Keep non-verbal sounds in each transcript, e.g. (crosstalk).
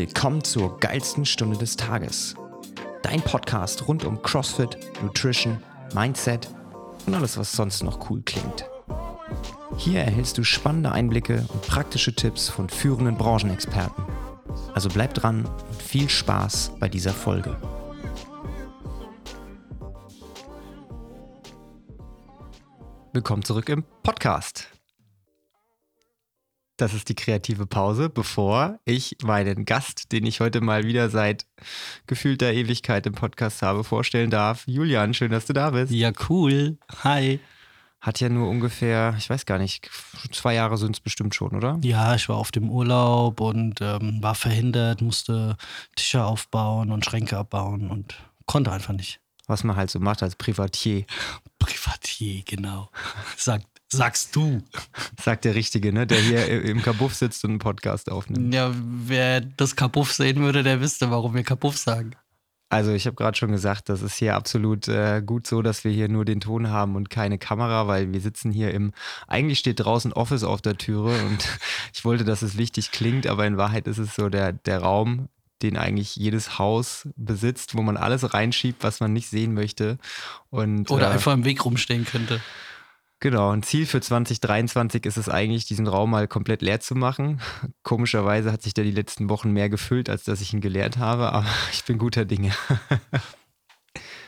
Willkommen zur geilsten Stunde des Tages. Dein Podcast rund um CrossFit, Nutrition, Mindset und alles, was sonst noch cool klingt. Hier erhältst du spannende Einblicke und praktische Tipps von führenden Branchenexperten. Also bleib dran und viel Spaß bei dieser Folge. Willkommen zurück im Podcast. Das ist die kreative Pause, bevor ich meinen Gast, den ich heute mal wieder seit gefühlter Ewigkeit im Podcast habe, vorstellen darf. Julian, schön, dass du da bist. Ja, cool. Hi. Hat ja nur ungefähr, ich weiß gar nicht, zwei Jahre sind es bestimmt schon, oder? Ja, ich war auf dem Urlaub und ähm, war verhindert, musste Tische aufbauen und Schränke abbauen und konnte einfach nicht. Was man halt so macht als Privatier. Privatier, genau. Sagt Sagst du. Sagt der Richtige, ne? Der hier im Kabuff sitzt und einen Podcast aufnimmt. Ja, wer das Kabuff sehen würde, der wüsste, warum wir Kabuff sagen. Also ich habe gerade schon gesagt, das ist hier absolut äh, gut so, dass wir hier nur den Ton haben und keine Kamera, weil wir sitzen hier im, eigentlich steht draußen Office auf der Türe und (laughs) ich wollte, dass es wichtig klingt, aber in Wahrheit ist es so der, der Raum, den eigentlich jedes Haus besitzt, wo man alles reinschiebt, was man nicht sehen möchte. Und, Oder äh, einfach im Weg rumstehen könnte. Genau, ein Ziel für 2023 ist es eigentlich, diesen Raum mal komplett leer zu machen. (laughs) Komischerweise hat sich der die letzten Wochen mehr gefüllt, als dass ich ihn geleert habe, aber (laughs) ich bin guter Dinge.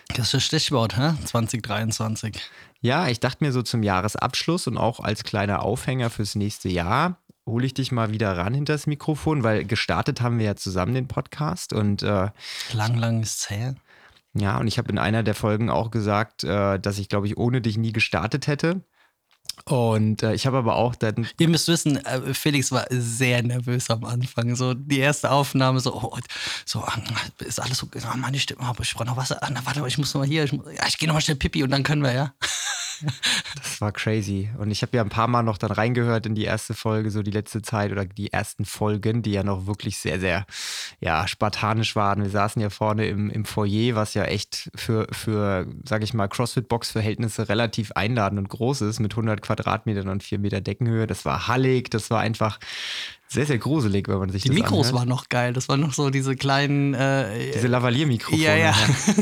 Das ist das Stichwort, hä? 2023. Ja, ich dachte mir so zum Jahresabschluss und auch als kleiner Aufhänger fürs nächste Jahr hole ich dich mal wieder ran hinter das Mikrofon, weil gestartet haben wir ja zusammen den Podcast und äh, lang, lang ist her. Ja, und ich habe in einer der Folgen auch gesagt, äh, dass ich, glaube ich, ohne dich nie gestartet hätte. Und äh, ich habe aber auch dann. Ihr müsst wissen, äh, Felix war sehr nervös am Anfang. So die erste Aufnahme, so, oh, so ah, ist alles so, oh, meine Stimme, aber ich brauche noch Wasser. Ah, na, warte, ich muss noch mal hier, ich, ja, ich gehe noch mal schnell Pipi und dann können wir, ja. Das war crazy. Und ich habe ja ein paar Mal noch dann reingehört in die erste Folge, so die letzte Zeit oder die ersten Folgen, die ja noch wirklich sehr, sehr ja, spartanisch waren. Wir saßen ja vorne im, im Foyer, was ja echt für, für sage ich mal, CrossFit-Box-Verhältnisse relativ einladend und groß ist, mit 100 Quadratmetern und 4 Meter Deckenhöhe. Das war hallig, das war einfach sehr, sehr gruselig, wenn man sich die das Die Mikros anhört. waren noch geil. Das waren noch so diese kleinen. Äh, diese Lavalier-Mikrofone. Ja, ja.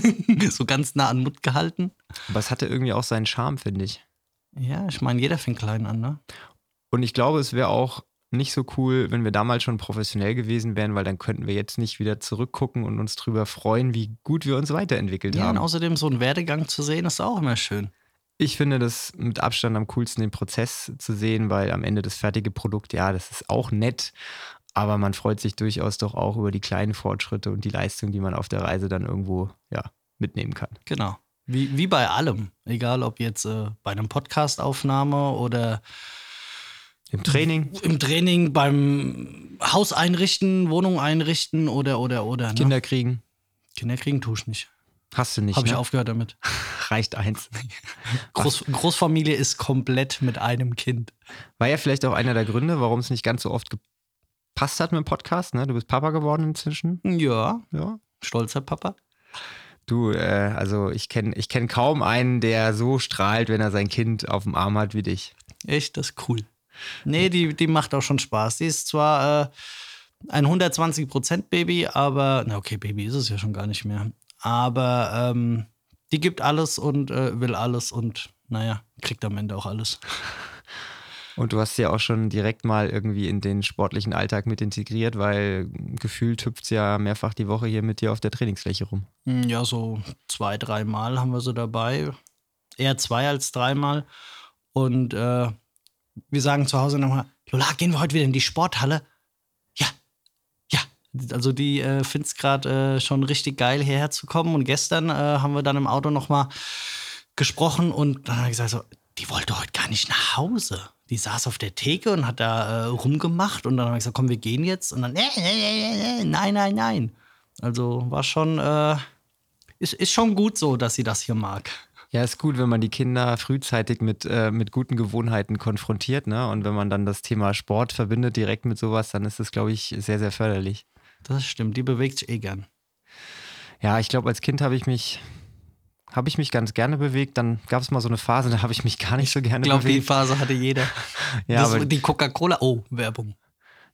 (laughs) so ganz nah an Mund gehalten. Aber es hatte irgendwie auch seinen Charme, finde ich. Ja, ich meine, jeder fängt klein an, ne? Und ich glaube, es wäre auch nicht so cool, wenn wir damals schon professionell gewesen wären, weil dann könnten wir jetzt nicht wieder zurückgucken und uns drüber freuen, wie gut wir uns weiterentwickelt ja, haben. Und außerdem so einen Werdegang zu sehen, ist auch immer schön. Ich finde das mit Abstand am coolsten, den Prozess zu sehen, weil am Ende das fertige Produkt, ja, das ist auch nett, aber man freut sich durchaus doch auch über die kleinen Fortschritte und die Leistung, die man auf der Reise dann irgendwo, ja, mitnehmen kann. Genau. Wie, wie bei allem. Egal ob jetzt äh, bei einem Podcast-Aufnahme oder im Training. Im Training, beim Haus einrichten, Wohnung einrichten oder, oder, oder. Ne? Kinder kriegen. Kinder kriegen tue ich nicht. Hast du nicht. Habe ne? ich aufgehört damit. (laughs) Reicht eins. (laughs) Groß, Großfamilie ist komplett mit einem Kind. War ja vielleicht auch einer der Gründe, warum es nicht ganz so oft gepasst hat mit dem Podcast. Ne? Du bist Papa geworden inzwischen. Ja, ja. Stolzer Papa. Du, äh, also ich kenne ich kenn kaum einen, der so strahlt, wenn er sein Kind auf dem Arm hat wie dich. Echt, das ist cool. Nee, die, die macht auch schon Spaß. Die ist zwar äh, ein 120% Baby, aber, na okay, Baby ist es ja schon gar nicht mehr. Aber ähm, die gibt alles und äh, will alles und naja, kriegt am Ende auch alles. Und du hast sie ja auch schon direkt mal irgendwie in den sportlichen Alltag mit integriert, weil gefühlt hüpft sie ja mehrfach die Woche hier mit dir auf der Trainingsfläche rum. Ja, so zwei, dreimal haben wir sie dabei. Eher zwei als dreimal. Und äh, wir sagen zu Hause nochmal, Lola, gehen wir heute wieder in die Sporthalle? Also die äh, findet es gerade äh, schon richtig geil, hierher zu kommen. Und gestern äh, haben wir dann im Auto nochmal gesprochen und dann habe ich gesagt, so, die wollte heute gar nicht nach Hause. Die saß auf der Theke und hat da äh, rumgemacht und dann habe ich gesagt, komm, wir gehen jetzt. Und dann, nein, nein, nein. Also war schon, äh, ist, ist schon gut so, dass sie das hier mag. Ja, ist gut, wenn man die Kinder frühzeitig mit, äh, mit guten Gewohnheiten konfrontiert, ne? Und wenn man dann das Thema Sport verbindet direkt mit sowas, dann ist das, glaube ich, sehr, sehr förderlich. Das stimmt, die bewegt sich eh gern. Ja, ich glaube, als Kind habe ich mich habe ich mich ganz gerne bewegt. Dann gab es mal so eine Phase, da habe ich mich gar nicht so gerne ich glaub, bewegt. Ich glaube, die Phase hatte jeder. (laughs) ja, das, aber die Coca-Cola, oh, Werbung.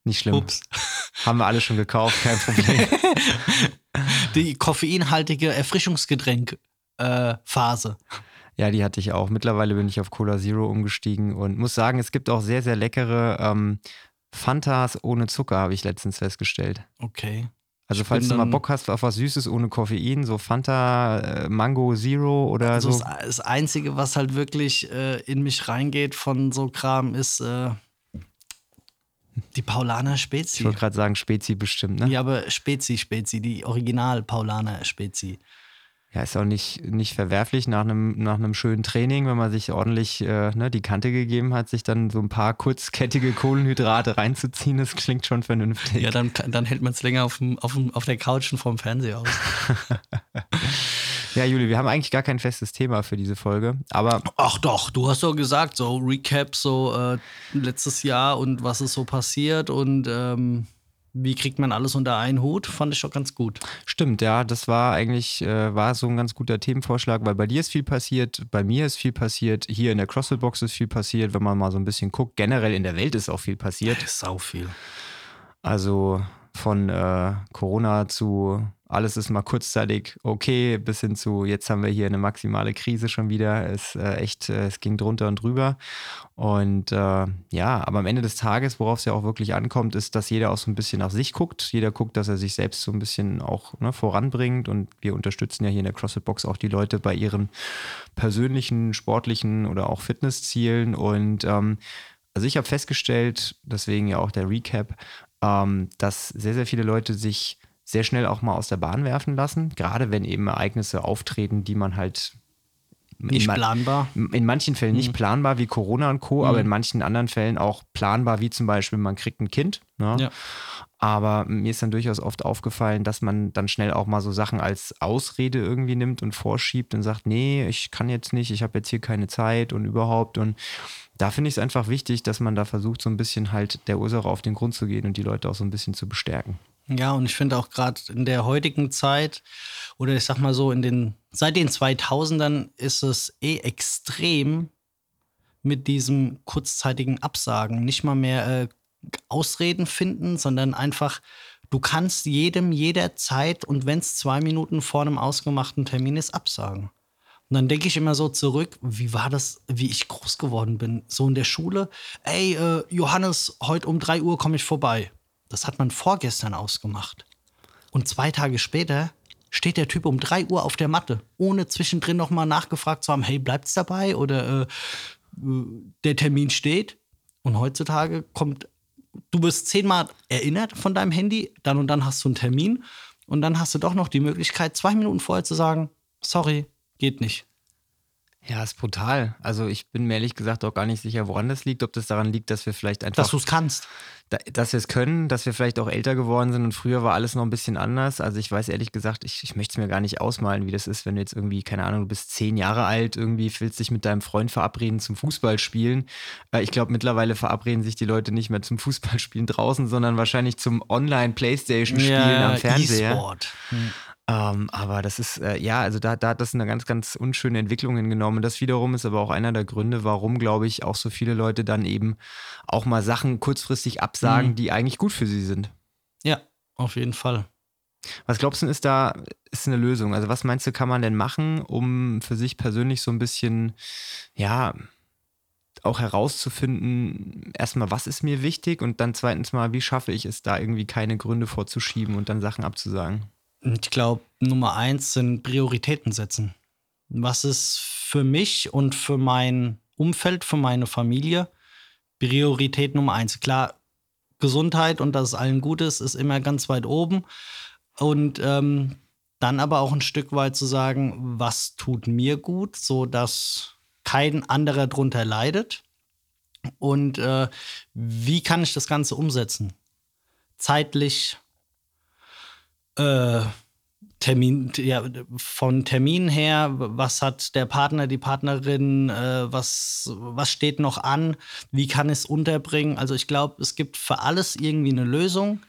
Nicht schlimm. Ups. (laughs) Haben wir alle schon gekauft, kein Problem. (laughs) Die koffeinhaltige Erfrischungsgetränk-Phase. Ja, die hatte ich auch. Mittlerweile bin ich auf Cola Zero umgestiegen und muss sagen, es gibt auch sehr, sehr leckere ähm, Fantas ohne Zucker, habe ich letztens festgestellt. Okay. Also Ich falls du mal Bock hast auf was Süßes ohne Koffein, so Fanta, äh, Mango Zero oder Also so. das, das Einzige, was halt wirklich äh, in mich reingeht von so Kram, ist äh, die Paulaner Ich Spezi. wollte gerade sagen, Spezi bestimmt, ne? Ja, aber Spezi, Spezi, die Original Paulaner Spezi. Ja, ist auch nicht, nicht verwerflich nach einem, nach einem schönen Training, wenn man sich ordentlich äh, ne, die Kante gegeben hat, sich dann so ein paar kurzkettige Kohlenhydrate reinzuziehen. Das klingt schon vernünftig. Ja, dann, dann hält man es länger auf, dem, auf, dem, auf der Couch und vorm Fernseher aus. (laughs) Ja, Juli, wir haben eigentlich gar kein festes Thema für diese Folge, aber Ach doch, du hast doch gesagt, so Recap, so äh, letztes Jahr und was ist so passiert und ähm, wie kriegt man alles unter einen Hut, fand ich doch ganz gut. stimmt, ja, das war eigentlich äh, war so ein ganz guter Themenvorschlag, weil bei dir ist viel passiert, bei mir ist viel passiert, hier in der CrossFit Box ist viel passiert, wenn man mal so ein bisschen guckt. Generell in der Welt ist auch viel passiert. Sau viel. Also von äh, Corona zu alles ist mal kurzzeitig okay, bis hin zu jetzt haben wir hier eine maximale Krise schon wieder. Es äh, echt, äh, es ging drunter und drüber. Und äh, ja, aber am Ende des Tages, worauf es ja auch wirklich ankommt, ist, dass jeder auch so ein bisschen nach sich guckt. Jeder guckt, dass er sich selbst so ein bisschen auch ne, voranbringt. Und wir unterstützen ja hier in der CrossFit Box auch die Leute bei ihren persönlichen, sportlichen oder auch Fitnesszielen. Und ähm, also ich habe festgestellt, deswegen ja auch der Recap, ähm, dass sehr, sehr viele Leute sich sehr schnell auch mal aus der Bahn werfen lassen, gerade wenn eben Ereignisse auftreten, die man halt Nicht in, planbar. in manchen Fällen nicht planbar wie Corona und Co., aber Mhm. in manchen anderen Fällen auch planbar, wie zum Beispiel, man kriegt ein Kind. Ne? Ja. Aber mir ist dann durchaus oft aufgefallen, dass man dann schnell auch mal so Sachen als Ausrede irgendwie nimmt und vorschiebt und sagt, nee, ich kann jetzt nicht, ich habe jetzt hier keine Zeit und überhaupt. Und da finde ich es einfach wichtig, dass man da versucht, so ein bisschen halt der Ursache auf den Grund zu gehen und die Leute auch so ein bisschen zu bestärken. Ja, und ich finde auch gerade in der heutigen Zeit oder ich sag mal so in den seit den 2000ern ist es eh extrem mit diesem kurzzeitigen Absagen, nicht mal mehr äh, Ausreden finden, sondern einfach du kannst jedem jederzeit und wenn es zwei Minuten vor einem ausgemachten Termin ist absagen. Und dann denke ich immer so zurück, wie war das, wie ich groß geworden bin, so in der Schule. Ey, äh, Johannes, heute um 3 Uhr komme ich vorbei. Das hat man vorgestern ausgemacht. Und zwei Tage später steht der Typ um 3 Uhr auf der Matte, ohne zwischendrin nochmal nachgefragt zu haben, hey, bleibt's dabei oder äh, äh, der Termin steht. Und heutzutage kommt, du wirst zehnmal erinnert von deinem Handy, dann und dann hast du einen Termin und dann hast du doch noch die Möglichkeit, zwei Minuten vorher zu sagen, sorry, geht nicht. Ja, ist brutal. Also ich bin mir ehrlich gesagt auch gar nicht sicher, woran das liegt. Ob das daran liegt, dass wir vielleicht einfach Dass du es kannst. da, dass wir es können, dass wir vielleicht auch älter geworden sind und früher war alles noch ein bisschen anders. Also ich weiß ehrlich gesagt, ich, ich möchte es mir gar nicht ausmalen, wie das ist, wenn du jetzt irgendwie, keine Ahnung, du bist zehn Jahre alt, irgendwie willst dich mit deinem Freund verabreden zum Fußballspielen. Äh, ich glaube, mittlerweile verabreden sich die Leute nicht mehr zum (laughs) Fußballspielen draußen, sondern wahrscheinlich zum Online-Playstation-Spielen am Fernseher. E-Sport. Hm. Ähm, aber das ist, äh, ja, also da, da hat das eine ganz, ganz unschöne Entwicklung hingenommen. Das wiederum ist aber auch einer der Gründe, warum, glaube ich, auch so viele Leute dann eben auch mal Sachen kurzfristig absagen, Mhm. die eigentlich gut für sie sind. Ja, auf jeden Fall. Was glaubst du, ist da ist eine Lösung? Also was meinst du, kann man denn machen, um für sich persönlich so ein bisschen, ja, auch herauszufinden, erstmal, was ist mir wichtig und dann zweitens mal, wie schaffe ich es, da irgendwie keine Gründe vorzuschieben und dann Sachen abzusagen? Ich glaube, Nummer eins sind Prioritäten setzen. Was ist für mich und für mein Umfeld, für meine Familie Priorität Nummer eins? Klar, Gesundheit und dass es allen gut ist, ist immer ganz weit oben. Und ähm, dann aber auch ein Stück weit zu sagen, was tut mir gut, so dass kein anderer drunter leidet. Und äh, wie kann ich das Ganze umsetzen? Zeitlich, äh, Termin, ja, von Termin her, was hat der Partner, die Partnerin, äh, was, was steht noch an, wie kann es unterbringen? Also ich glaube, es gibt für alles irgendwie eine Lösung,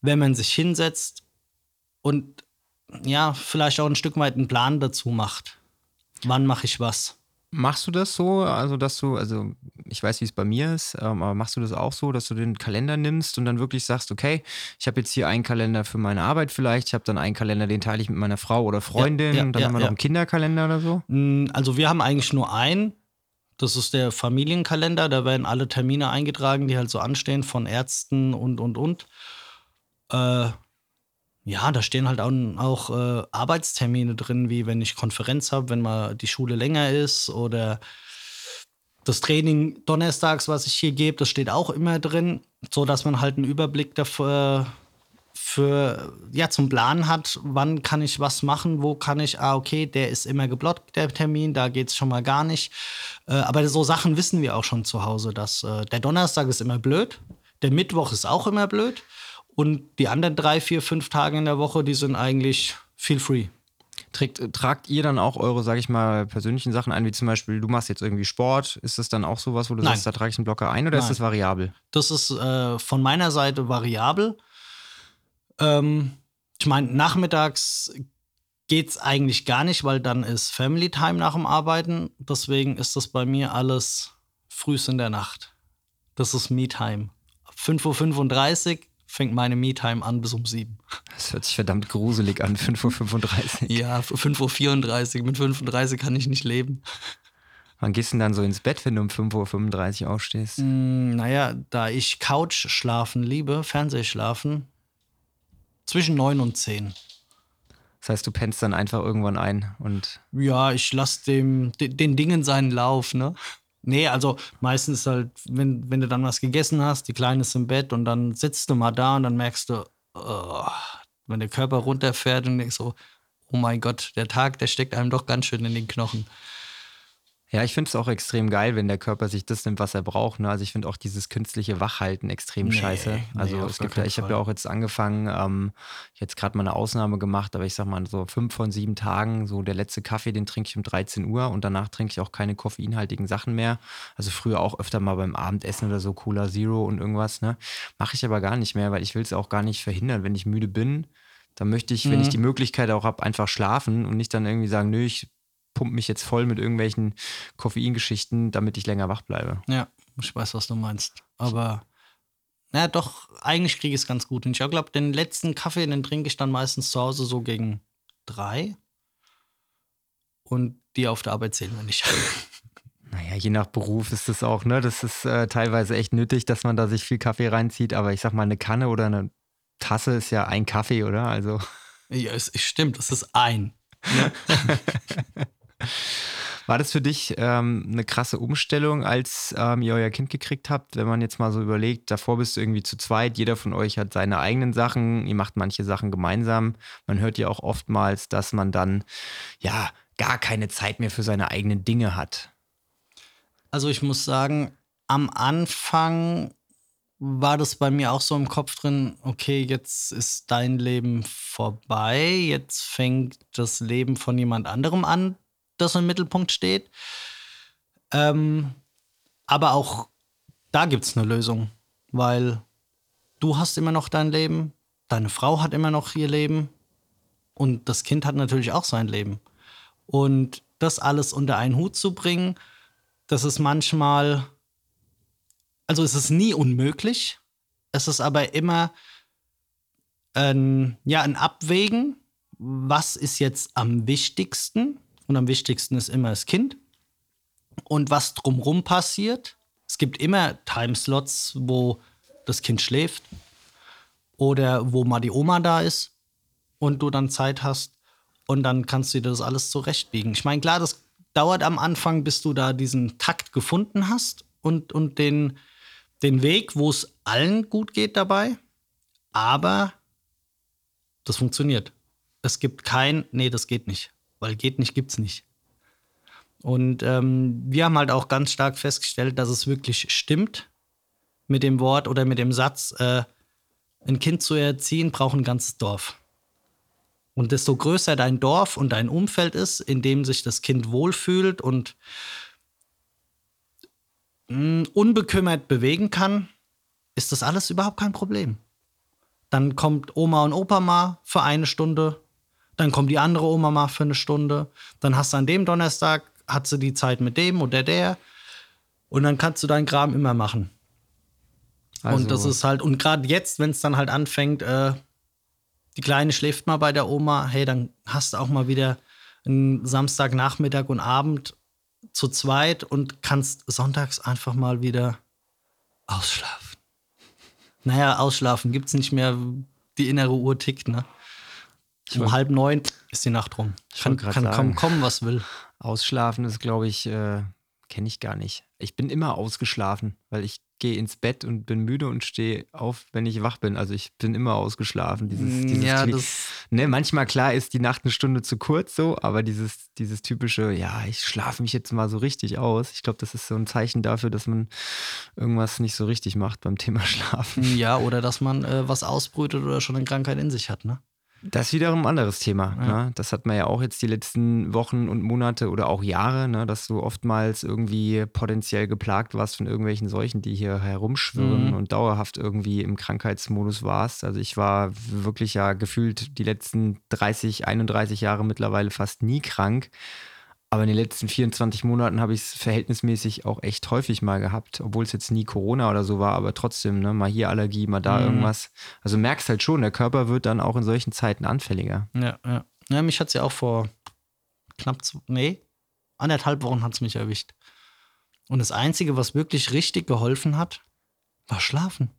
wenn man sich hinsetzt und ja, vielleicht auch ein Stück weit einen Plan dazu macht. Wann mache ich was? Machst du das so, also dass du, also ich weiß, wie es bei mir ist, ähm, aber machst du das auch so, dass du den Kalender nimmst und dann wirklich sagst, okay, ich habe jetzt hier einen Kalender für meine Arbeit vielleicht, ich habe dann einen Kalender, den teile ich mit meiner Frau oder Freundin Ja, ja, und dann ja, haben wir noch einen Kinderkalender oder so? Mm, Also wir haben eigentlich nur einen. Das ist der Familienkalender. Da werden alle Termine eingetragen, die halt so anstehen von Ärzten und, und, und. Äh, ja, da stehen halt auch, auch äh, Arbeitstermine drin, wie wenn ich Konferenz habe, wenn mal die Schule länger ist oder das Training donnerstags, was ich hier gebe, das steht auch immer drin, so dass man halt einen Überblick dafür für ja zum Plan hat, wann kann ich was machen, wo kann ich, ah okay, der ist immer geblockt, der Termin, da geht's schon mal gar nicht. Äh, aber so Sachen wissen wir auch schon zu Hause, dass äh, der Donnerstag ist immer blöd, der Mittwoch ist auch immer blöd und die anderen drei, vier, fünf Tage in der Woche, die sind eigentlich feel free. Trägt, tragt ihr dann auch eure, sag ich mal, persönlichen Sachen ein, wie zum Beispiel, du machst jetzt irgendwie Sport, ist das dann auch sowas, wo du Nein. sagst, da trage ich einen Blocker ein oder ist Nein. das variabel? Das ist äh, von meiner Seite variabel. Ähm, ich meine, nachmittags geht's eigentlich gar nicht, weil dann ist Family Time nach dem Arbeiten. Deswegen ist das bei mir alles frühst in der Nacht. Das ist Me Time. Ab 5.35 Uhr fängt meine Me Time an bis um 7 Das hört sich verdammt gruselig an, 5.35 Uhr. Ja, 5.34 Uhr. Mit 35 kann ich nicht leben. Wann gehst du denn dann so ins Bett, wenn du um 5.35 Uhr aufstehst? Mm, naja, da ich Couch schlafen liebe, Fernsehschlafen, zwischen 9 und 10. Das heißt, du pennst dann einfach irgendwann ein und Ja, ich lasse dem den, den Dingen seinen Lauf, ne? Nee, also meistens halt, wenn, wenn du dann was gegessen hast, die Kleine ist im Bett und dann sitzt du mal da und dann merkst du, oh, wenn der Körper runterfährt und denkst so, oh mein Gott, der Tag, der steckt einem doch ganz schön in den Knochen. Ja, ich finde es auch extrem geil, wenn der Körper sich das nimmt, was er braucht. Ne? Also ich finde auch dieses künstliche Wachhalten extrem Nee, scheiße. nee, Also auf es gibt ja, ich habe ja auch jetzt angefangen, ähm, jetzt gerade mal eine Ausnahme gemacht, aber ich sag mal so fünf von sieben Tagen, so der letzte Kaffee, den trinke ich um 13 Uhr und danach trinke ich auch keine koffeinhaltigen Sachen mehr. Also früher auch öfter mal beim Abendessen oder so Cola Zero und irgendwas, ne? Mache ich aber gar nicht mehr, weil ich will es auch gar nicht verhindern. Wenn ich müde bin, dann möchte ich, wenn ich die Möglichkeit auch habe, einfach schlafen und nicht dann irgendwie sagen, nö, ich pump mich jetzt voll mit irgendwelchen Koffeingeschichten, damit ich länger wach bleibe. Ja, ich weiß, was du meinst. Aber, na doch, eigentlich kriege ich es ganz gut hin. Ich glaube, den letzten Kaffee, den trinke ich dann meistens zu Hause so gegen drei. Und die auf der Arbeit zählen wir nicht. (laughs) Naja, je nach Beruf ist das auch, ne? Das ist äh, teilweise echt nötig, dass man da sich viel Kaffee reinzieht, aber ich sag mal, eine Kanne oder eine Tasse ist ja ein Kaffee, oder? Also. ja, es, es stimmt, es ist ein. (laughs) (laughs) War das für dich ähm, eine krasse Umstellung, als ähm, ihr euer Kind gekriegt habt? Wenn man jetzt mal so überlegt, davor bist du irgendwie zu zweit, jeder von euch hat seine eigenen Sachen, ihr macht manche Sachen gemeinsam. Man hört ja auch oftmals, dass man dann ja gar keine Zeit mehr für seine eigenen Dinge hat. Also ich muss sagen, am Anfang war das bei mir auch so im Kopf drin, okay, jetzt ist dein Leben vorbei, jetzt fängt das Leben von jemand anderem an, das im Mittelpunkt steht. Ähm, aber auch da gibt es eine Lösung, weil du hast immer noch dein Leben, deine Frau hat immer noch ihr Leben und das Kind hat natürlich auch sein Leben. Und das alles unter einen Hut zu bringen, das ist manchmal, also es ist nie unmöglich. Es ist aber immer ein, ja, ein Abwägen, was ist jetzt am wichtigsten. Und am wichtigsten ist immer das Kind. Und was drumrum passiert. Es gibt immer Timeslots, wo das Kind schläft oder wo mal die Oma da ist und du dann Zeit hast und dann kannst du dir das alles zurechtbiegen. Ich meine, klar, das dauert am Anfang, bis du da diesen Takt gefunden hast und, und den, den Weg, wo es allen gut geht dabei. Aber das funktioniert. Es gibt kein, nee, das geht nicht. Weil geht nicht, gibt's nicht. Und ähm, wir haben halt auch ganz stark festgestellt, dass es wirklich stimmt mit dem Wort oder mit dem Satz, äh, ein Kind zu erziehen, braucht ein ganzes Dorf. Und desto größer dein Dorf und dein Umfeld ist, in dem sich das Kind wohlfühlt und mh, unbekümmert bewegen kann, ist das alles überhaupt kein Problem. Dann kommt Oma und Opa mal für eine Stunde, dann kommt die andere Oma mal für eine Stunde, dann hast du an dem Donnerstag hat sie die Zeit mit dem oder der. Und dann kannst du deinen Kram immer machen. Also, und das ist halt, und gerade jetzt, wenn es dann halt anfängt, äh, die Kleine schläft mal bei der Oma, hey, dann hast du auch mal wieder einen Samstagnachmittag und Abend zu zweit und kannst sonntags einfach mal wieder ausschlafen. Naja, ausschlafen gibt's nicht mehr. Die innere Uhr tickt, ne? Um halb neun ist die Nacht rum. Kann, kann sagen. kommen, was will. Ausschlafen ist, glaube ich, äh, kenne ich gar nicht. Ich bin immer ausgeschlafen, weil ich gehe ins Bett und bin müde und stehe auf, wenn ich wach bin. Also ich bin immer ausgeschlafen. Dieses, dieses Mm, ja, Kli- das, ne, manchmal klar ist die Nacht eine Stunde zu kurz so, aber dieses, dieses typische, ja, ich schlafe mich jetzt mal so richtig aus. Ich glaube, das ist so ein Zeichen dafür, dass man irgendwas nicht so richtig macht beim Thema (laughs) Schlafen. ja, oder dass man äh, was ausbrütet oder schon eine Krankheit in sich hat, ne? Das ist wiederum ein anderes Thema. Ja. Ne? Das hat man ja auch jetzt die letzten Wochen und Monate oder auch Jahre, ne? dass du oftmals irgendwie potenziell geplagt warst von irgendwelchen Seuchen, die hier herumschwirren Mhm. und dauerhaft irgendwie im Krankheitsmodus warst. Also ich war wirklich ja gefühlt die letzten 30, 31 Jahre mittlerweile fast nie krank. Aber in den letzten 24 Monaten habe ich es verhältnismäßig auch echt häufig mal gehabt, obwohl es jetzt nie Corona oder so war, aber trotzdem, ne, mal hier Allergie, mal da Mhm. irgendwas. Also merkst halt schon, der Körper wird dann auch in solchen Zeiten anfälliger. Ja, ja. Ja, mich hat es ja auch vor knapp, zwei, nee, anderthalb Wochen hat es mich erwischt. Und das Einzige, was wirklich richtig geholfen hat, war Schlafen.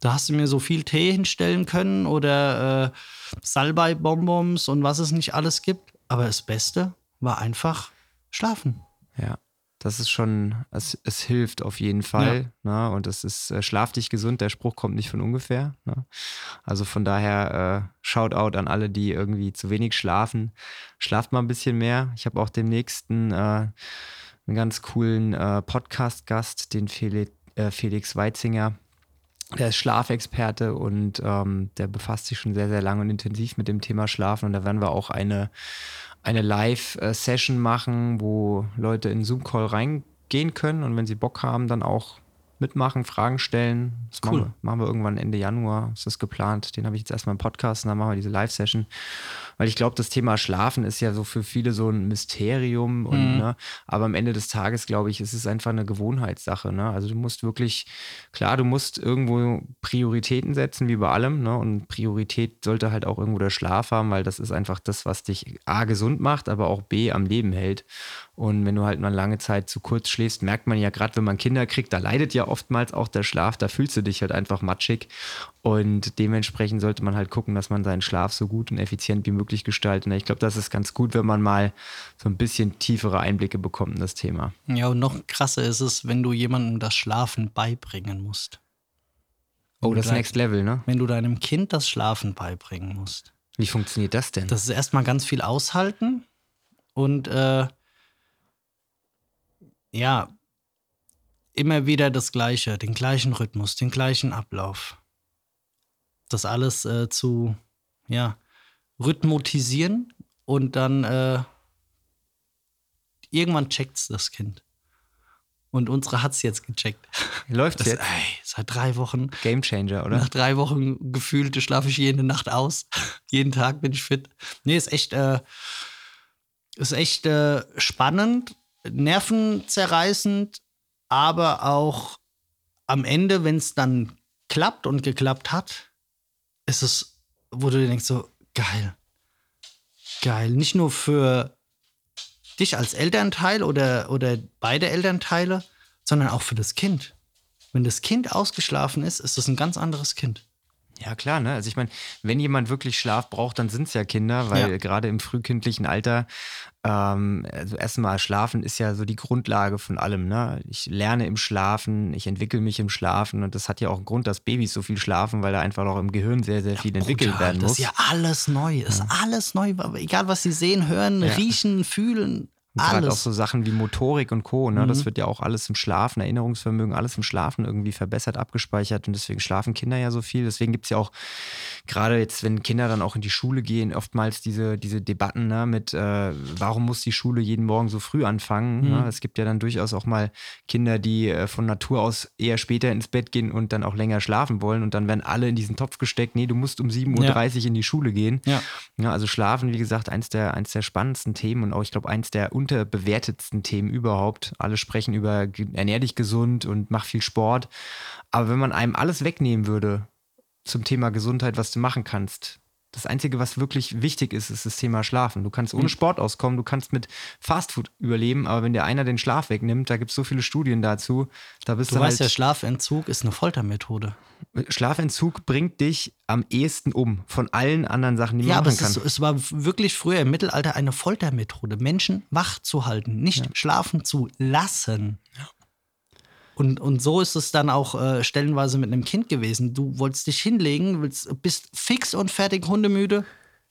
Da hast du mir so viel Tee hinstellen können oder äh, Salbei-Bonbons und was es nicht alles gibt. Aber das Beste war einfach Schlafen. Ja, das ist schon, es, es hilft auf jeden Fall. Ne? Und es ist, äh, schlaf dich gesund, der Spruch kommt nicht von ungefähr. Ne? Also von daher, äh, Shoutout an alle, die irgendwie zu wenig schlafen. Schlaft mal ein bisschen mehr. Ich habe auch demnächst einen, äh, einen ganz coolen äh, Podcast-Gast, den Felix, äh, Felix Weitzinger. Der ist Schlafexperte und ähm, der befasst sich schon sehr, sehr lange und intensiv mit dem Thema Schlafen. Und da werden wir auch eine, eine Live-Session machen, wo Leute in Zoom-Call reingehen können und wenn sie Bock haben, dann auch mitmachen, Fragen stellen. Das Cool. machen, wir, machen wir irgendwann Ende Januar, ist das geplant. Den habe ich jetzt erstmal im Podcast und dann machen wir diese Live-Session. Weil ich glaube, das Thema Schlafen ist ja so für viele so ein Mysterium. Und, Mhm. ne, aber am Ende des Tages, glaube ich, ist es einfach eine Gewohnheitssache. Ne? Also du musst wirklich, klar, du musst irgendwo Prioritäten setzen, wie bei allem. Ne? Und Priorität sollte halt auch irgendwo der Schlaf haben, weil das ist einfach das, was dich A gesund macht, aber auch B am Leben hält. Und wenn du halt mal lange Zeit zu kurz schläfst, merkt man ja gerade, wenn man Kinder kriegt, da leidet ja oftmals auch der Schlaf, da fühlst du dich halt einfach matschig. Und dementsprechend sollte man halt gucken, dass man seinen Schlaf so gut und effizient wie möglich gestaltet. Und ich glaube, das ist ganz gut, wenn man mal so ein bisschen tiefere Einblicke bekommt in das Thema. Ja, und noch krasser ist es, wenn du jemandem das Schlafen beibringen musst. Oh, Wenn das du dein- Next Level, ne? Wenn du deinem Kind das Schlafen beibringen musst. Wie funktioniert das denn? Das ist erstmal ganz viel aushalten und äh, ja, immer wieder das Gleiche, den gleichen Rhythmus, den gleichen Ablauf. Das alles äh, zu, ja, rhythmotisieren und dann äh, irgendwann checkt's das Kind. Und unsere hat's jetzt gecheckt. Läuft Das, jetzt? ey, seit drei Wochen Game Changer, oder? nach drei Wochen gefühlt schlafe ich jede Nacht aus. (laughs) Jeden Tag bin ich fit. Nee, ist echt, äh, ist echt äh, spannend, nervenzerreißend, aber auch am Ende, wenn es dann klappt und geklappt hat, ist es, wo du dir denkst, so geil. Geil. Nicht nur für dich als Elternteil oder, oder beide Elternteile, sondern auch für das Kind. Wenn das Kind ausgeschlafen ist, ist das ein ganz anderes Kind. Ja, klar, ne? Also ich meine, wenn jemand wirklich Schlaf braucht, dann sind es ja Kinder, weil Ja. gerade im frühkindlichen Alter, ähm, also erstmal Schlafen ist ja so die Grundlage von allem, ne? Ich lerne im Schlafen, ich entwickle mich im Schlafen und das hat ja auch einen Grund, dass Babys so viel schlafen, weil da einfach auch im Gehirn sehr, sehr viel entwickelt Brutal, werden das muss. ist ja alles neu. Ist alles neu. Egal, was sie sehen, hören, Ja. riechen, fühlen. Gerade auch Alles. so Sachen wie Motorik und Co. Ne? Mhm. Das wird ja auch alles im Schlafen, Erinnerungsvermögen, alles im Schlafen irgendwie verbessert, abgespeichert. Und deswegen schlafen Kinder ja so viel. Deswegen gibt es ja auch gerade jetzt, wenn Kinder dann auch in die Schule gehen, oftmals diese, diese Debatten ne, mit, äh, warum muss die Schule jeden Morgen so früh anfangen? Mhm. Ne? Es gibt ja dann durchaus auch mal Kinder, die äh, von Natur aus eher später ins Bett gehen und dann auch länger schlafen wollen und dann werden alle in diesen Topf gesteckt, nee, du musst um 7.30 Uhr in die Schule gehen. Ja. Ja, also Schlafen, wie gesagt, eins der, eins der spannendsten Themen und auch, ich glaube, eins der unterbewertetsten Themen überhaupt. Alle sprechen über ernähr dich gesund und mach viel Sport. Aber wenn man einem alles wegnehmen würde zum Thema Gesundheit, was du machen kannst, das Einzige, was wirklich wichtig ist, ist das Thema Schlafen. Du kannst ohne Sport auskommen, du kannst mit Fastfood überleben, aber wenn dir einer den Schlaf wegnimmt, da gibt es so viele Studien dazu, da bist Du du, weißt ja, halt. Schlafentzug ist eine Foltermethode. Schlafentzug bringt dich am ehesten um von allen anderen Sachen, die man Ja, aber machen kann. ist, es war wirklich früher im Mittelalter eine Foltermethode, Menschen wach zu halten, nicht schlafen zu lassen. Und, und so ist es dann auch äh, stellenweise mit einem Kind gewesen. Du wolltest dich hinlegen, willst, bist fix und fertig, hundemüde.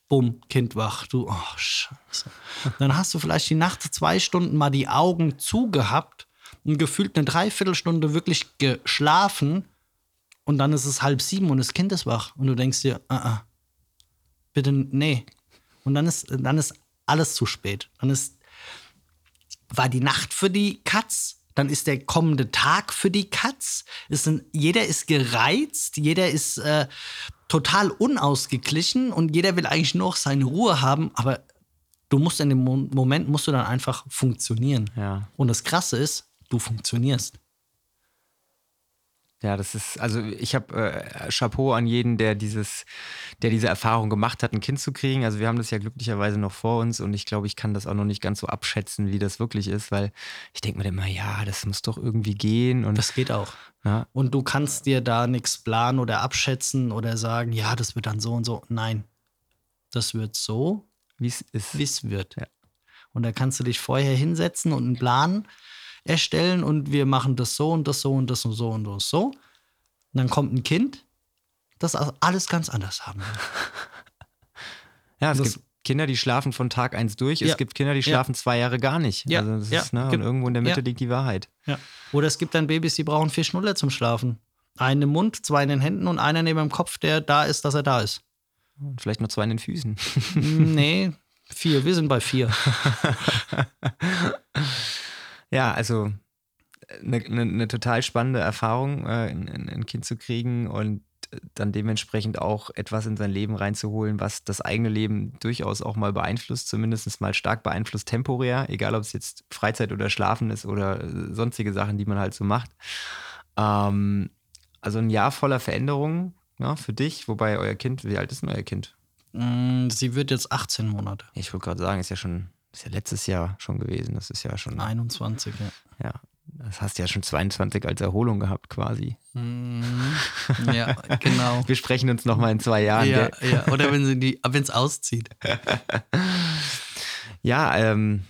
Bumm, Kind wach. Du, oh, Scheiße. Dann hast du vielleicht die Nacht zwei Stunden mal die Augen zugehabt und gefühlt eine Dreiviertelstunde wirklich geschlafen. Und dann ist es halb sieben und das Kind ist wach. Und du denkst dir, ah, ah, bitte, nee. Und dann ist, dann ist alles zu spät. Dann ist, war die Nacht für die Katz, dann ist der kommende Tag für die Katz. Ist ein, jeder ist gereizt, jeder ist äh, total unausgeglichen und jeder will eigentlich nur noch seine Ruhe haben, aber du musst in dem Mo Moment musst du dann einfach funktionieren. Ja. Und das Krasse ist, du funktionierst. Ja, das ist, also ich habe äh, Chapeau an jeden, der dieses, der diese Erfahrung gemacht hat, ein Kind zu kriegen. Also wir haben das ja glücklicherweise noch vor uns und ich glaube, ich kann das auch noch nicht ganz so abschätzen, wie das wirklich ist, weil ich denke mir immer, ja, das muss doch irgendwie gehen und Das geht auch. ja, Und du kannst dir da nichts planen oder abschätzen oder sagen, ja, das wird dann so und so. Nein, das wird so, wie es ist. wie es wird. Ja. Und da kannst du dich vorher hinsetzen und einen Plan erstellen und wir machen das so und das so und das und so und das so. Und dann kommt ein Kind, das alles ganz anders haben will. (laughs) Ja, es das- gibt Kinder, die schlafen von Tag eins durch. Ja. Es gibt Kinder, die Ja. schlafen zwei Jahre gar nicht. Ja. Also das Ja. ist, ne, und Gibt- irgendwo in der Mitte Ja. liegt die Wahrheit. Ja. Oder es gibt dann Babys, die brauchen vier Schnuller zum Schlafen. Einen im Mund, zwei in den Händen und einer neben dem Kopf, der da ist, dass er da ist. Und vielleicht noch zwei in den Füßen. nee, vier. Wir sind bei vier. (laughs) Ja, also eine, eine, eine total spannende Erfahrung, äh, ein, Kind zu kriegen und dann dementsprechend auch etwas in sein Leben reinzuholen, was das eigene Leben durchaus auch mal beeinflusst, zumindest mal stark beeinflusst temporär, egal ob es jetzt Freizeit oder Schlafen ist oder äh, sonstige Sachen, die man halt so macht. Ähm, also ein Jahr voller Veränderungen ja, für dich, wobei euer Kind, wie alt ist denn euer Kind? Mm, Sie wird jetzt 18 Monate. Ich wollte gerade sagen, ist ja schon, ist ja letztes Jahr schon gewesen. Das ist ja schon, 21, ja. ja, das hast du ja schon 22 als Erholung gehabt quasi. Mhm. Ja, (laughs) genau. Wir sprechen uns noch mal in zwei Jahren. Ja, ja. Oder wenn sie die, wenn es auszieht. (laughs) ja ähm,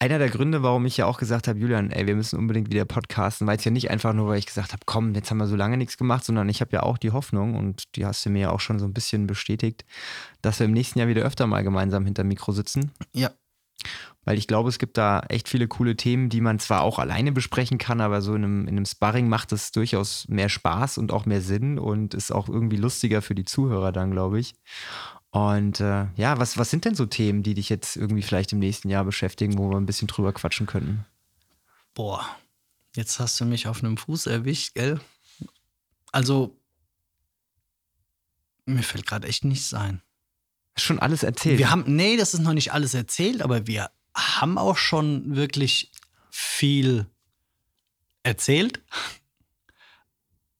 einer der Gründe, warum ich ja auch gesagt habe, Julian, ey, wir müssen unbedingt wieder podcasten, war jetzt ja nicht einfach nur, weil ich gesagt habe, komm, jetzt haben wir so lange nichts gemacht, sondern ich habe ja auch die Hoffnung und die hast du mir ja auch schon so ein bisschen bestätigt, dass wir im nächsten Jahr wieder öfter mal gemeinsam hinter Mikro sitzen. Ja. Weil ich glaube, es gibt da echt viele coole Themen, die man zwar auch alleine besprechen kann, aber so in einem, in einem Sparring macht es durchaus mehr Spaß und auch mehr Sinn und ist auch irgendwie lustiger für die Zuhörer dann, glaube ich. Und äh, ja, was, was sind denn so Themen, die dich jetzt irgendwie vielleicht im nächsten Jahr beschäftigen, wo wir ein bisschen drüber quatschen könnten? Boah, jetzt hast du mich auf einem Fuß erwischt, gell? Also, mir fällt gerade echt nichts ein. Schon alles erzählt. Wir haben, nee, das ist noch nicht alles erzählt, aber wir haben auch schon wirklich viel erzählt.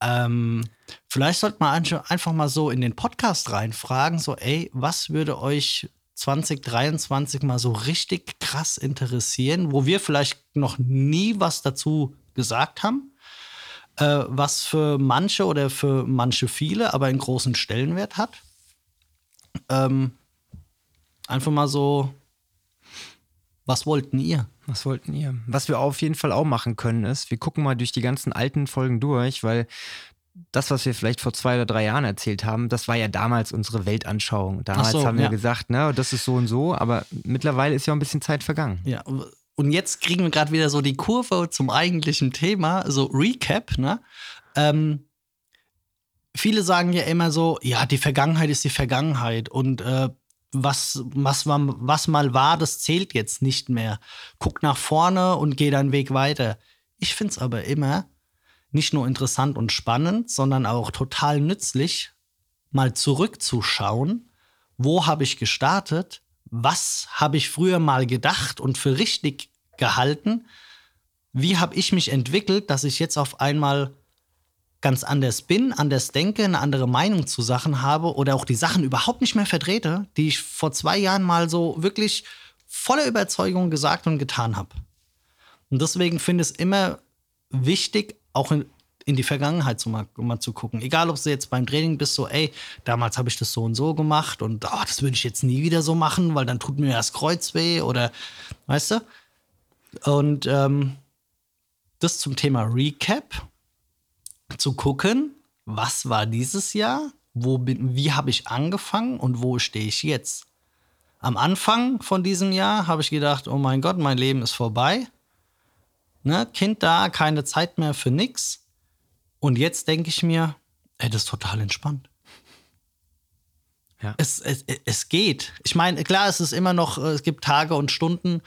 Ähm, vielleicht sollte man ein- einfach mal so in den Podcast reinfragen, so, ey, was würde euch 2023 mal so richtig krass interessieren, wo wir vielleicht noch nie was dazu gesagt haben, äh, was für manche oder für manche viele aber einen großen Stellenwert hat. Ähm, einfach mal so, was wollten ihr? Was wollten ihr? Was wir auf jeden Fall auch machen können, ist, wir gucken mal durch die ganzen alten Folgen durch, weil das, was wir vielleicht vor zwei oder drei Jahren erzählt haben, das war ja damals unsere Weltanschauung. Damals so, haben wir ja. gesagt, ne, das ist so und so, aber mittlerweile ist ja auch ein bisschen Zeit vergangen. Ja, und jetzt kriegen wir gerade wieder so die Kurve zum eigentlichen Thema, so Recap, ne? Ähm, viele sagen ja immer so, ja, die Vergangenheit ist die Vergangenheit und äh, was, was, was mal war, das zählt jetzt nicht mehr. Guck nach vorne und geh deinen Weg weiter. Ich finde es aber immer nicht nur interessant und spannend, sondern auch total nützlich, mal zurückzuschauen, wo habe ich gestartet, was habe ich früher mal gedacht und für richtig gehalten, wie habe ich mich entwickelt, dass ich jetzt auf einmal ganz anders bin, anders denke, eine andere Meinung zu Sachen habe oder auch die Sachen überhaupt nicht mehr vertrete, die ich vor zwei Jahren mal so wirklich voller Überzeugung gesagt und getan habe. Und deswegen finde ich es immer wichtig, auch in, in die Vergangenheit zu mal, mal, zu gucken. Egal, ob du jetzt beim Training bist, so, ey, damals habe ich das so und so gemacht und oh, das würde ich jetzt nie wieder so machen, weil dann tut mir das Kreuz weh oder, weißt du? Und ähm, das zum Thema Recap zu gucken, was war dieses Jahr, wo bin, wie habe ich angefangen und wo stehe ich jetzt. Am Anfang von diesem Jahr habe ich gedacht, oh mein Gott, mein Leben ist vorbei. Ne, kind da, keine Zeit mehr für nix. Und jetzt denke ich mir, ey, das ist total entspannt. Ja. Es, es, es geht. Ich meine, klar, es ist immer noch, es gibt Tage und Stunden,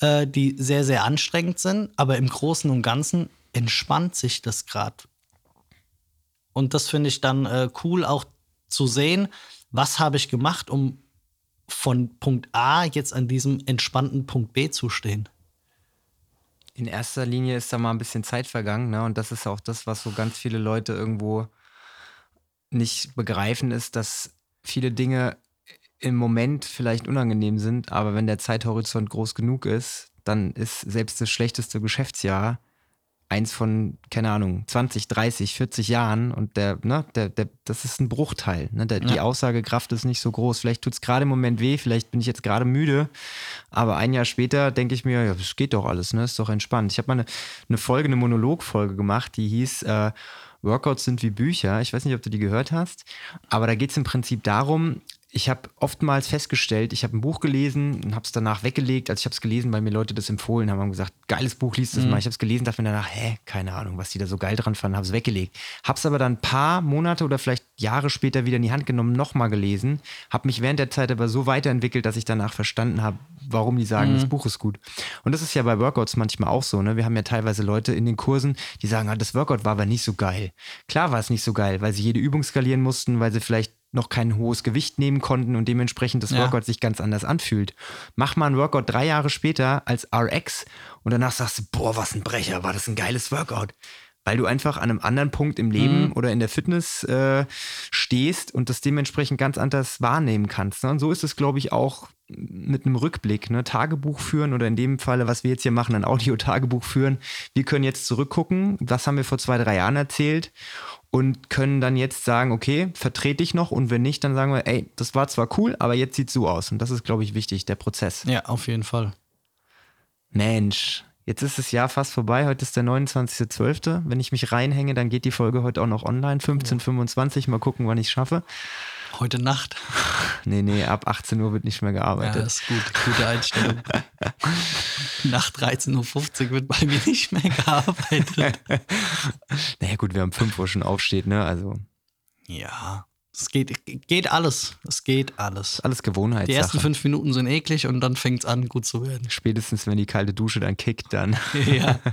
äh, die sehr, sehr anstrengend sind, aber im Großen und Ganzen entspannt sich das gerade und das finde ich dann äh, cool, auch zu sehen, was habe ich gemacht, um von Punkt A jetzt an diesem entspannten Punkt B zu stehen. In erster Linie ist da mal ein bisschen Zeit vergangen, ne? Und das ist auch das, was so ganz viele Leute irgendwo nicht begreifen, ist, dass viele Dinge im Moment vielleicht unangenehm sind, aber wenn der Zeithorizont groß genug ist, dann ist selbst das schlechteste Geschäftsjahr eins von, keine Ahnung, 20, 30, 40 Jahren und der, ne, der, der, das ist ein Bruchteil. Ne? Der, ja. Die Aussagekraft ist nicht so groß. Vielleicht tut es gerade im Moment weh, vielleicht bin ich jetzt gerade müde, aber ein Jahr später denke ich mir, ja, das geht doch alles, ne? Ist doch entspannt. Ich habe mal eine, eine Folge, eine Monologfolge gemacht, die hieß äh, Workouts sind wie Bücher. Ich weiß nicht, ob du die gehört hast, aber da geht es im Prinzip darum, ich habe oftmals festgestellt, ich habe ein Buch gelesen und habe es danach weggelegt. Also ich habe es gelesen, weil mir Leute das empfohlen haben, haben gesagt, geiles Buch, liest es mhm. mal. Ich habe es gelesen, dachte mir danach, hä, keine Ahnung, was die da so geil dran fanden, habe es weggelegt. Habe es aber dann ein paar Monate oder vielleicht Jahre später wieder in die Hand genommen, nochmal gelesen, habe mich während der Zeit aber so weiterentwickelt, dass ich danach verstanden habe, warum die sagen, mhm. das Buch ist gut. Und das ist ja bei Workouts manchmal auch so. Ne? Wir haben ja teilweise Leute in den Kursen, die sagen, ah, das Workout war aber nicht so geil. Klar war es nicht so geil, weil sie jede Übung skalieren mussten, weil sie vielleicht noch kein hohes Gewicht nehmen konnten und dementsprechend das ja. Workout sich ganz anders anfühlt. Mach mal ein Workout drei Jahre später als RX und danach sagst du, boah, was ein Brecher, war das ein geiles Workout. Weil du einfach an einem anderen Punkt im Leben mhm. oder in der Fitness äh, stehst und das dementsprechend ganz anders wahrnehmen kannst. Ne? Und so ist es, glaube ich, auch mit einem Rückblick, ne? Tagebuch führen oder in dem Falle, was wir jetzt hier machen, ein Audio-Tagebuch führen. Wir können jetzt zurückgucken, was haben wir vor zwei, drei Jahren erzählt und können dann jetzt sagen, okay, vertrete ich noch und wenn nicht, dann sagen wir, ey, das war zwar cool, aber jetzt sieht es so aus und das ist, glaube ich, wichtig, der Prozess. Ja, auf jeden Fall. Mensch, jetzt ist das Jahr fast vorbei, heute ist der 29.12. Wenn ich mich reinhänge, dann geht die Folge heute auch noch online, 15.25, mal gucken, wann ich es schaffe. Heute Nacht. (laughs) Nee, nee, ab 18 Uhr wird nicht mehr gearbeitet. Ja, das ist gut, gute Einstellung. (laughs) Nach 13.50 Uhr wird bei mir nicht mehr gearbeitet. (laughs) naja, gut, wir haben 5 Uhr schon aufsteht, ne? Also. Ja. Es geht, geht alles. Es geht alles. Alles Gewohnheit. Die ersten fünf Minuten sind eklig und dann fängt es an, gut zu werden. Spätestens, wenn die kalte Dusche dann kickt, dann. (laughs) Ja. (laughs)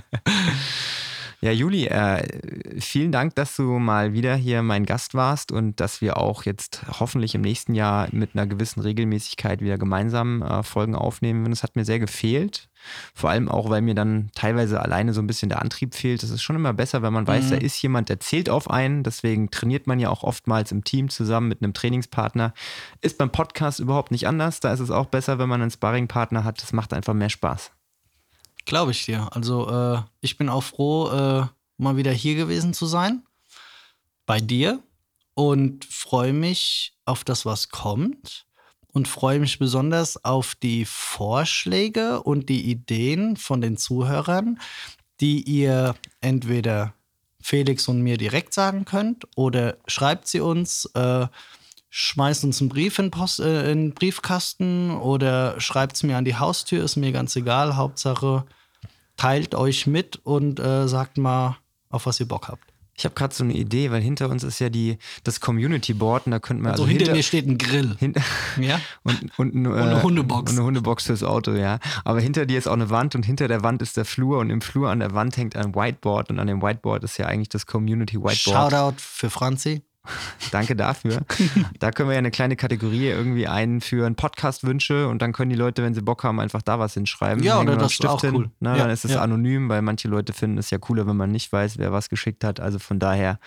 Ja, Juli, äh, vielen Dank, dass du mal wieder hier mein Gast warst und dass wir auch jetzt hoffentlich im nächsten Jahr mit einer gewissen Regelmäßigkeit wieder gemeinsam äh, Folgen aufnehmen. Das hat mir sehr gefehlt. Vor allem auch, weil mir dann teilweise alleine so ein bisschen der Antrieb fehlt. Das ist schon immer besser, wenn man weiß, mhm. da ist jemand, der zählt auf einen. Deswegen trainiert man ja auch oftmals im Team zusammen mit einem Trainingspartner. Ist beim Podcast überhaupt nicht anders. Da ist es auch besser, wenn man einen Sparringpartner hat. Das macht einfach mehr Spaß. Glaube ich dir. Also äh, ich bin auch froh, äh, mal wieder hier gewesen zu sein. Bei dir. Und freue mich auf das, was kommt. Und freue mich besonders auf die Vorschläge und die Ideen von den Zuhörern, die ihr entweder Felix und mir direkt sagen könnt oder schreibt sie uns. Äh, schmeißt uns einen Brief in, Post, äh, in Briefkasten oder schreibt es mir an die Haustür, ist mir ganz egal. Hauptsache, teilt euch mit und äh, sagt mal, auf was ihr Bock habt. Ich habe gerade so eine Idee, weil hinter uns ist ja die, das Community Board und da könnten wir Also, also hinter, hinter, mir steht ein Grill. hinter Ja? (laughs) und, und, ein, eine äh, Hundebox. Und eine Hundebox fürs Auto, ja. Aber hinter dir ist auch eine Wand und hinter der Wand ist der Flur und im Flur an der Wand hängt ein Whiteboard und an dem Whiteboard ist ja eigentlich das Community Whiteboard. Shoutout für Franzi. Danke dafür. (laughs) da können wir ja eine kleine Kategorie irgendwie einführen, Podcast-Wünsche und dann können die Leute, wenn sie Bock haben, einfach da was hinschreiben. Ja, oder das ist auch hin, cool. Ne? Ja, dann ist es ja. anonym, weil manche Leute finden es ja cooler, wenn man nicht weiß, wer was geschickt hat. Also von daher,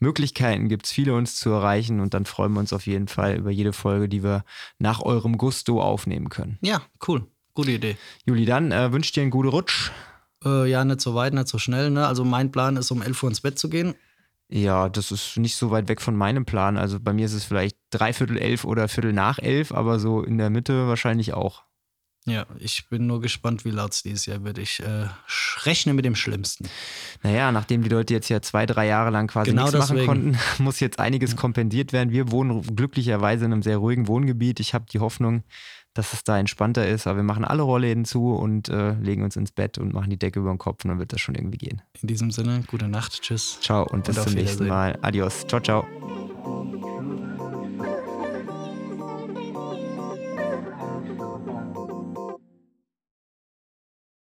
Möglichkeiten gibt es viele, uns zu erreichen und dann freuen wir uns auf jeden Fall über jede Folge, die wir nach eurem Gusto aufnehmen können. Ja, cool. Gute Idee. Juli, dann äh, wünsche dir einen guten Rutsch. Äh, ja, nicht so weit, nicht so schnell. Ne? Also mein Plan ist, um 11 Uhr ins Bett zu gehen. Ja, das ist nicht so weit weg von meinem Plan. Also bei mir ist es vielleicht dreiviertel elf oder viertel nach elf, aber so in der Mitte wahrscheinlich auch. Ja, ich bin nur gespannt, wie laut es dieses Jahr wird. Ich äh, rechne mit dem Schlimmsten. Naja, nachdem die Leute jetzt ja zwei, drei Jahre lang quasi Genau nichts machen deswegen. konnten, (laughs) muss jetzt einiges kompensiert werden. Wir wohnen glücklicherweise in einem sehr ruhigen Wohngebiet. Ich habe die Hoffnung, dass es da entspannter ist, aber wir machen alle Rollläden zu und äh, legen uns ins Bett und machen die Decke über den Kopf und dann wird das schon irgendwie gehen. In diesem Sinne, gute Nacht, tschüss. Ciao und bis Und auf zum nächsten. Mal. Adios. Ciao, ciao.